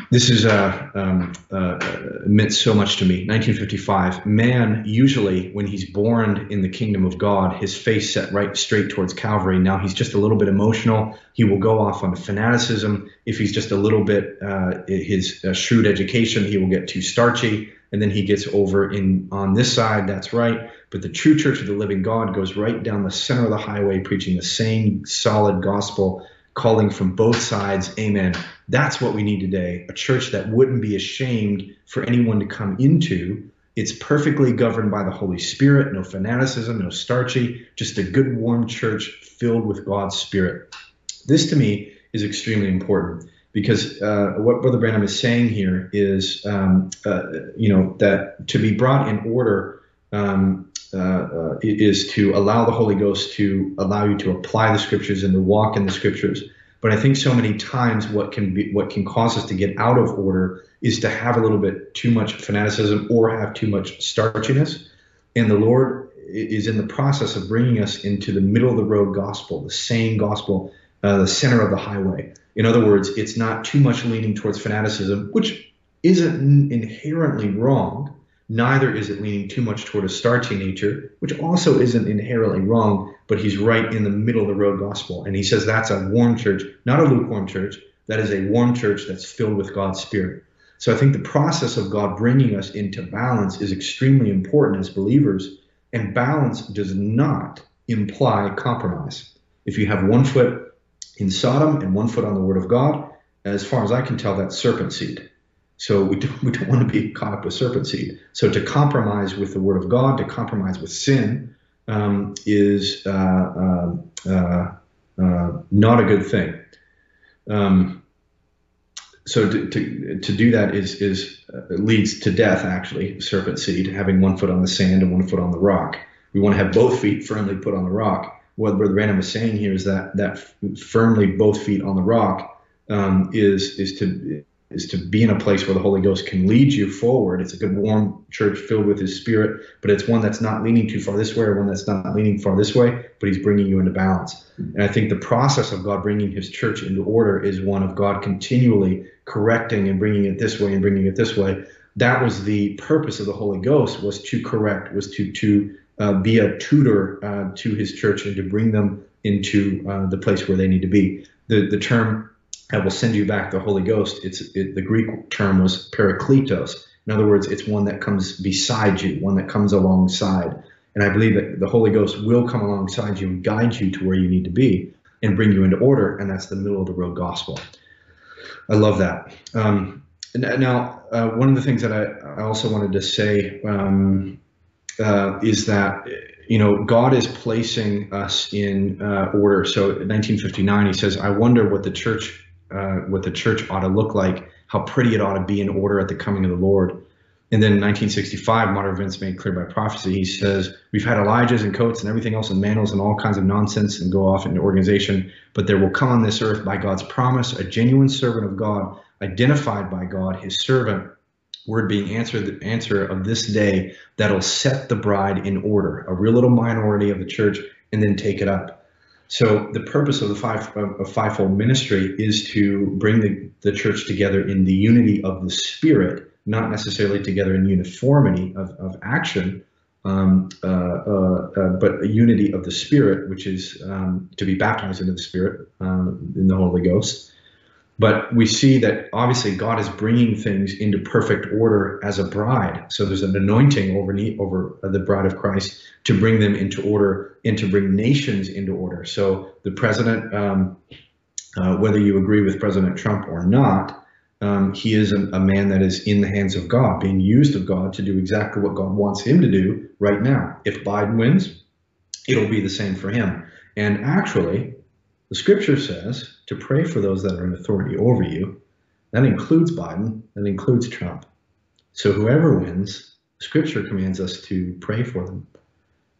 this is uh, um, uh, meant so much to me. 1955. Man, usually when he's born in the kingdom of God, his face set right straight towards Calvary. Now he's just a little bit emotional. He will go off on fanaticism. If he's just a little bit uh, his uh, shrewd education, he will get too starchy, and then he gets over in on this side. That's right. But the true church of the living God goes right down the center of the highway, preaching the same solid gospel calling from both sides, amen. That's what we need today a church that wouldn't be ashamed for anyone to come into. It's perfectly governed by the Holy Spirit, no fanaticism, no starchy, just a good, warm church filled with God's Spirit. This to me is extremely important because uh, what Brother Branham is saying here is, um, uh, you know, that to be brought in order um, uh, uh, is to allow the Holy Ghost to allow you to apply the scriptures and to walk in the scriptures. But I think so many times what can be what can cause us to get out of order is to have a little bit too much fanaticism or have too much starchiness. And the Lord is in the process of bringing us into the middle of the road gospel, the same gospel, uh, the center of the highway. In other words, it's not too much leaning towards fanaticism, which isn't inherently wrong Neither is it leaning too much toward a starchy nature, which also isn't inherently wrong, but he's right in the middle of the road gospel. And he says that's a warm church, not a lukewarm church. That is a warm church that's filled with God's Spirit. So I think the process of God bringing us into balance is extremely important as believers. And balance does not imply compromise. If you have one foot in Sodom and one foot on the Word of God, as far as I can tell, that's serpent seed. So we don't, we don't want to be caught up with serpent seed. So to compromise with the word of God, to compromise with sin, um, is uh, uh, uh, uh not a good thing. Um, so to, to, to, do that is, is uh, leads to death, actually, serpent seed, having one foot on the sand and one foot on the rock. We want to have both feet firmly put on the rock. What Brother Branham is saying here is that that firmly both feet on the rock um, is is to is to be in a place where the Holy Ghost can lead you forward. It's a good, warm church filled with His Spirit, but it's one that's not leaning too far this way or one that's not leaning far this way, but He's bringing you into balance. And I think the process of God bringing His church into order is one of God continually correcting and bringing it this way and bringing it this way. That was the purpose of the Holy Ghost was to correct, was to to uh, be a tutor uh, to His church and to bring them into uh, the place where they need to be. The the term I will send you back the Holy Ghost. It's it, the Greek term was parakletos. In other words, it's one that comes beside you, one that comes alongside. And I believe that the Holy Ghost will come alongside you and guide you to where you need to be and bring you into order. And that's the middle of the road gospel. I love that. Um, now, uh, one of the things that I, I also wanted to say um, uh, is that you know God is placing us in uh, order. So, in 1959, he says, "I wonder what the church uh, what the church ought to look like, how pretty it ought to be in order at the coming of the Lord. And then in 1965, modern events made clear by prophecy. He says, We've had Elijahs and coats and everything else and mantles and all kinds of nonsense and go off into organization, but there will come on this earth by God's promise a genuine servant of God, identified by God, his servant, word being answered, the answer of this day, that'll set the bride in order, a real little minority of the church, and then take it up. So the purpose of the five of fivefold ministry is to bring the, the church together in the unity of the spirit, not necessarily together in uniformity of, of action, um, uh, uh, uh, but a unity of the spirit, which is um, to be baptized into the spirit uh, in the Holy Ghost. But we see that obviously God is bringing things into perfect order as a bride. So there's an anointing over over the bride of Christ to bring them into order and to bring nations into order. So the president, um, uh, whether you agree with President Trump or not, um, he is a, a, man that is in the hands of God, being used of God to do exactly what God wants him to do right now. If Biden wins, it'll be the same for him. And actually, The scripture says to pray for those that are in authority over you. That includes Biden, that includes Trump. So whoever wins, scripture commands us to pray for them,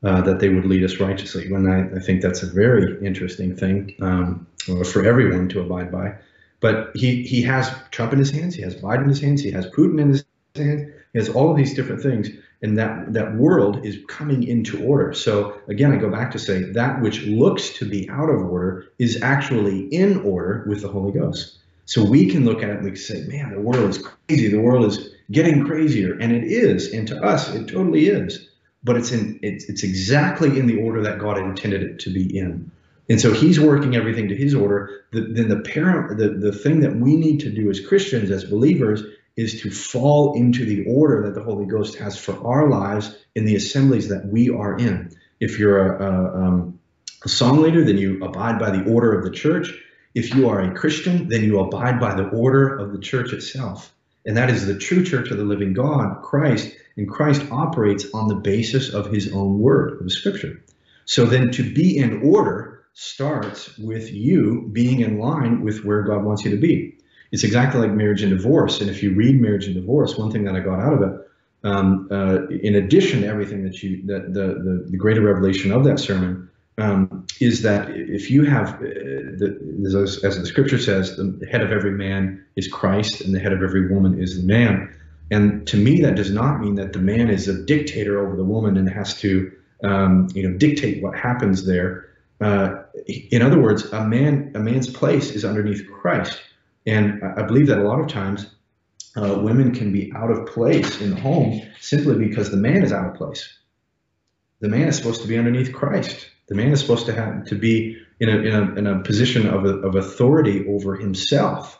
uh, that they would lead us righteously. When I, I think that's a very interesting thing um, for everyone to abide by. But he, he has Trump in his hands, he has Biden in his hands, he has Putin in his he has all of these different things and that that world is coming into order. So again i go back to say that which looks to be out of order is actually in order with the holy ghost. So we can look at it and we can say man the world is crazy. The world is getting crazier. And it is and to us it totally is. But it's in it's, it's exactly in the order that god intended it to be in. And so he's working everything to his order. The, then the parent the, the thing that we need to do as christians as believers is to fall into the order that the Holy Ghost has for our lives in the assemblies that we are in. If you're a, a, um, a song leader, then you abide by the order of the church. If you are a Christian, then you abide by the order of the church itself. And that is the true church of the living God, Christ. And Christ operates on the basis of his own word, of scripture. So then to be in order starts with you being in line with where God wants you to be it's exactly like marriage and divorce. And if you read marriage and divorce, one thing that I got out of it, um, uh, in addition to everything that you that the the, the greater revelation of that sermon um, is that if you have uh, the, as, as the scripture says, the head of every man is Christ, and the head of every woman is the man. And to me, that does not mean that the man is a dictator over the woman and has to, um, you know, dictate what happens there. Uh, in other words, a man, a man's place is underneath Christ. And I believe that a lot of times uh, women can be out of place in the home simply because the man is out of place. The man is supposed to be underneath Christ. The man is supposed to have to be in a, in a, in a position of, of authority over himself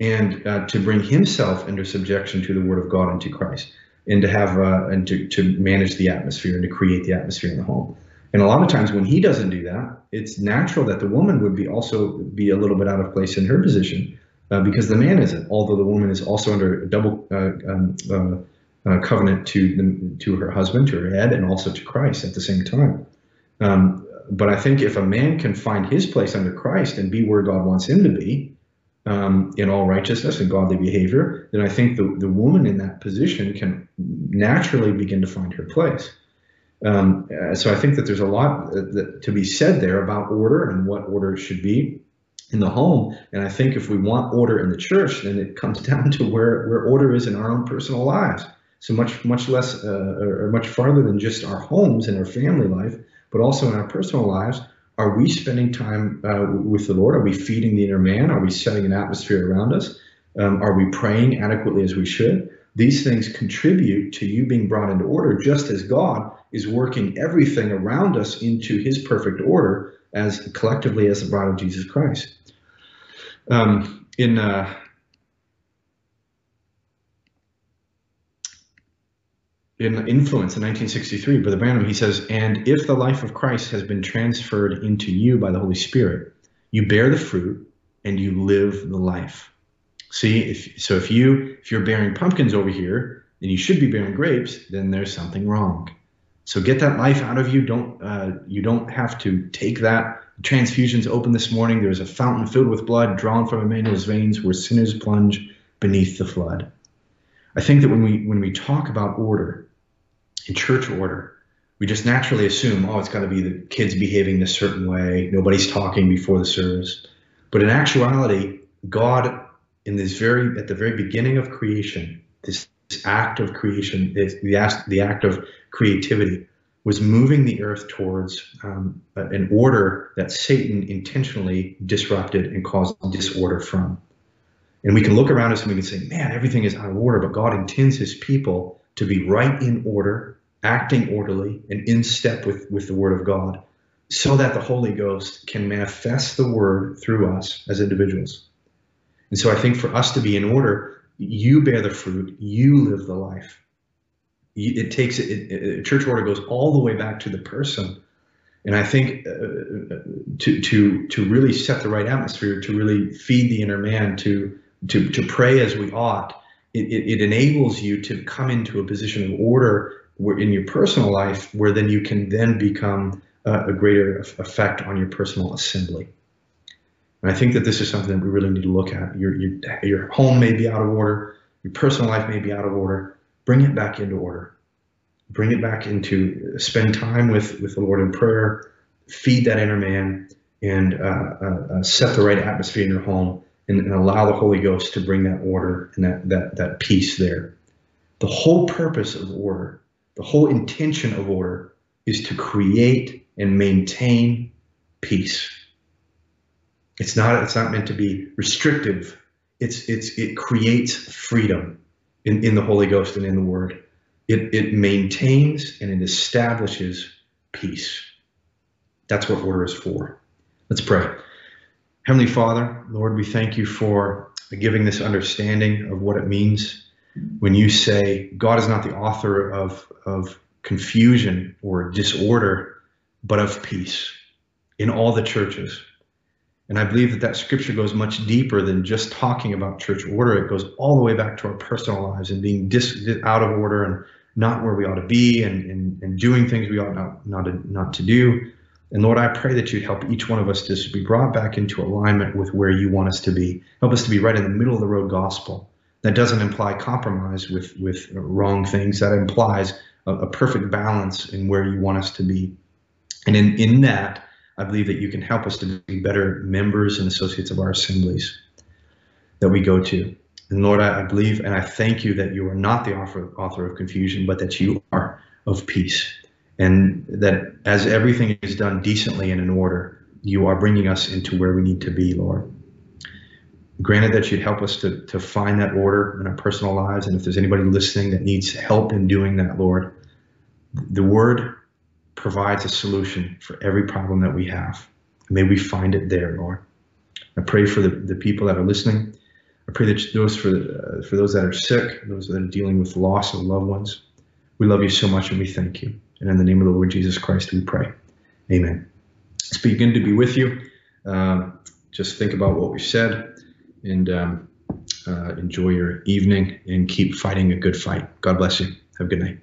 and uh, to bring himself into subjection to the word of God and to Christ and to have uh, and to, to manage the atmosphere and to create the atmosphere in the home. And a lot of times when he doesn't do that, it's natural that the woman would be also be a little bit out of place in her position uh, because the man isn't. Although the woman is also under a double uh, um, uh, uh, covenant to the, to her husband, to her head, and also to Christ at the same time. Um, but I think if a man can find his place under Christ and be where God wants him to be, um, in all righteousness and godly behavior, then I think the, the woman in that position can naturally begin to find her place. Um, uh, so I think that there's a lot uh, that, to be said there about order and what order should be in the home. And I think if we want order in the church, then it comes down to where, where order is in our own personal lives. So much much less uh, or much farther than just our homes and our family life, but also in our personal lives. Are we spending time uh, with the Lord? Are we feeding the inner man? Are we setting an atmosphere around us? Um, are we praying adequately as we should? These things contribute to you being brought into order, just as God is working everything around us into his perfect order as collectively as the bride of Jesus Christ. Um, in uh, in Influence in 1963, Brother Branham, he says, and if the life of Christ has been transferred into you by the Holy Spirit, you bear the fruit and you live the life. See, if, so if you if you're bearing pumpkins over here, and you should be bearing grapes, then there's something wrong. So get that life out of you. Don't uh, you don't have to take that. Transfusions open this morning. There's a fountain filled with blood drawn from Emmanuel's veins, where sinners plunge beneath the flood. I think that when we when we talk about order, in church order, we just naturally assume, oh, it's got to be the kids behaving this certain way. Nobody's talking before the service. But in actuality, God, in this very at the very beginning of creation, this act of creation, the act, the act of creativity, was moving the earth towards um, an order that Satan intentionally disrupted and caused disorder from. And we can look around us and we can say, man, everything is out of order, but God intends his people to be right in order, acting orderly, and in step with, with the word of God, so that the Holy Ghost can manifest the word through us as individuals. And so I think for us to be in order, you bear the fruit, you live the life. It takes it, it, church order goes all the way back to the person, and I think uh, to to to really set the right atmosphere, to really feed the inner man, to to to pray as we ought, it, it, it enables you to come into a position of order where in your personal life, where then you can then become uh, a greater effect on your personal assembly. And I think that this is something that we really need to look at. Your, your, your home may be out of order, your personal life may be out of order. Bring it back into order. Bring it back into spend time with, with the Lord in prayer, feed that inner man, and uh, uh, uh, set the right atmosphere in your home and, and, allow the Holy Ghost to bring that order and that, that, that peace there. The whole purpose of order, the whole intention of order is to create and maintain peace. It's not, it's not meant to be restrictive. It's, it's, it creates freedom in, in the Holy Ghost and in the Word. It, it maintains and it establishes peace. That's what order is for. Let's pray. Heavenly Father, Lord, we thank you for giving this understanding of what it means when you say God is not the author of, of confusion or disorder, but of peace in all the churches. And I believe that that scripture goes much deeper than just talking about church order. It goes all the way back to our personal lives and being dis, out of order and not where we ought to be and, and, and doing things we ought not, not, to, not to do. And Lord, I pray that you'd help each one of us to be brought back into alignment with where you want us to be. Help us to be right in the middle of the road gospel. That doesn't imply compromise with, with wrong things. That implies a, a perfect balance in where you want us to be. And in, in that, I believe that you can help us to be better members and associates of our assemblies that we go to. And Lord, I, believe and I thank you that you are not the author, author of confusion, but that you are of peace. And that as everything is done decently and in order, you are bringing us into where we need to be, Lord. Granted that you'd help us to, to find that order in our personal lives. And if there's anybody listening that needs help in doing that, Lord, the word provides a solution for every problem that we have. May we find it there, Lord. I pray for the, the people that are listening. I pray that those for uh, for those that are sick, those that are dealing with loss of loved ones. We love you so much and we thank you. And in the name of the Lord Jesus Christ, we pray. Amen. It's been good to be with you. Um, just think about what we said and um, uh, enjoy your evening and keep fighting a good fight. God bless you. Have a good night.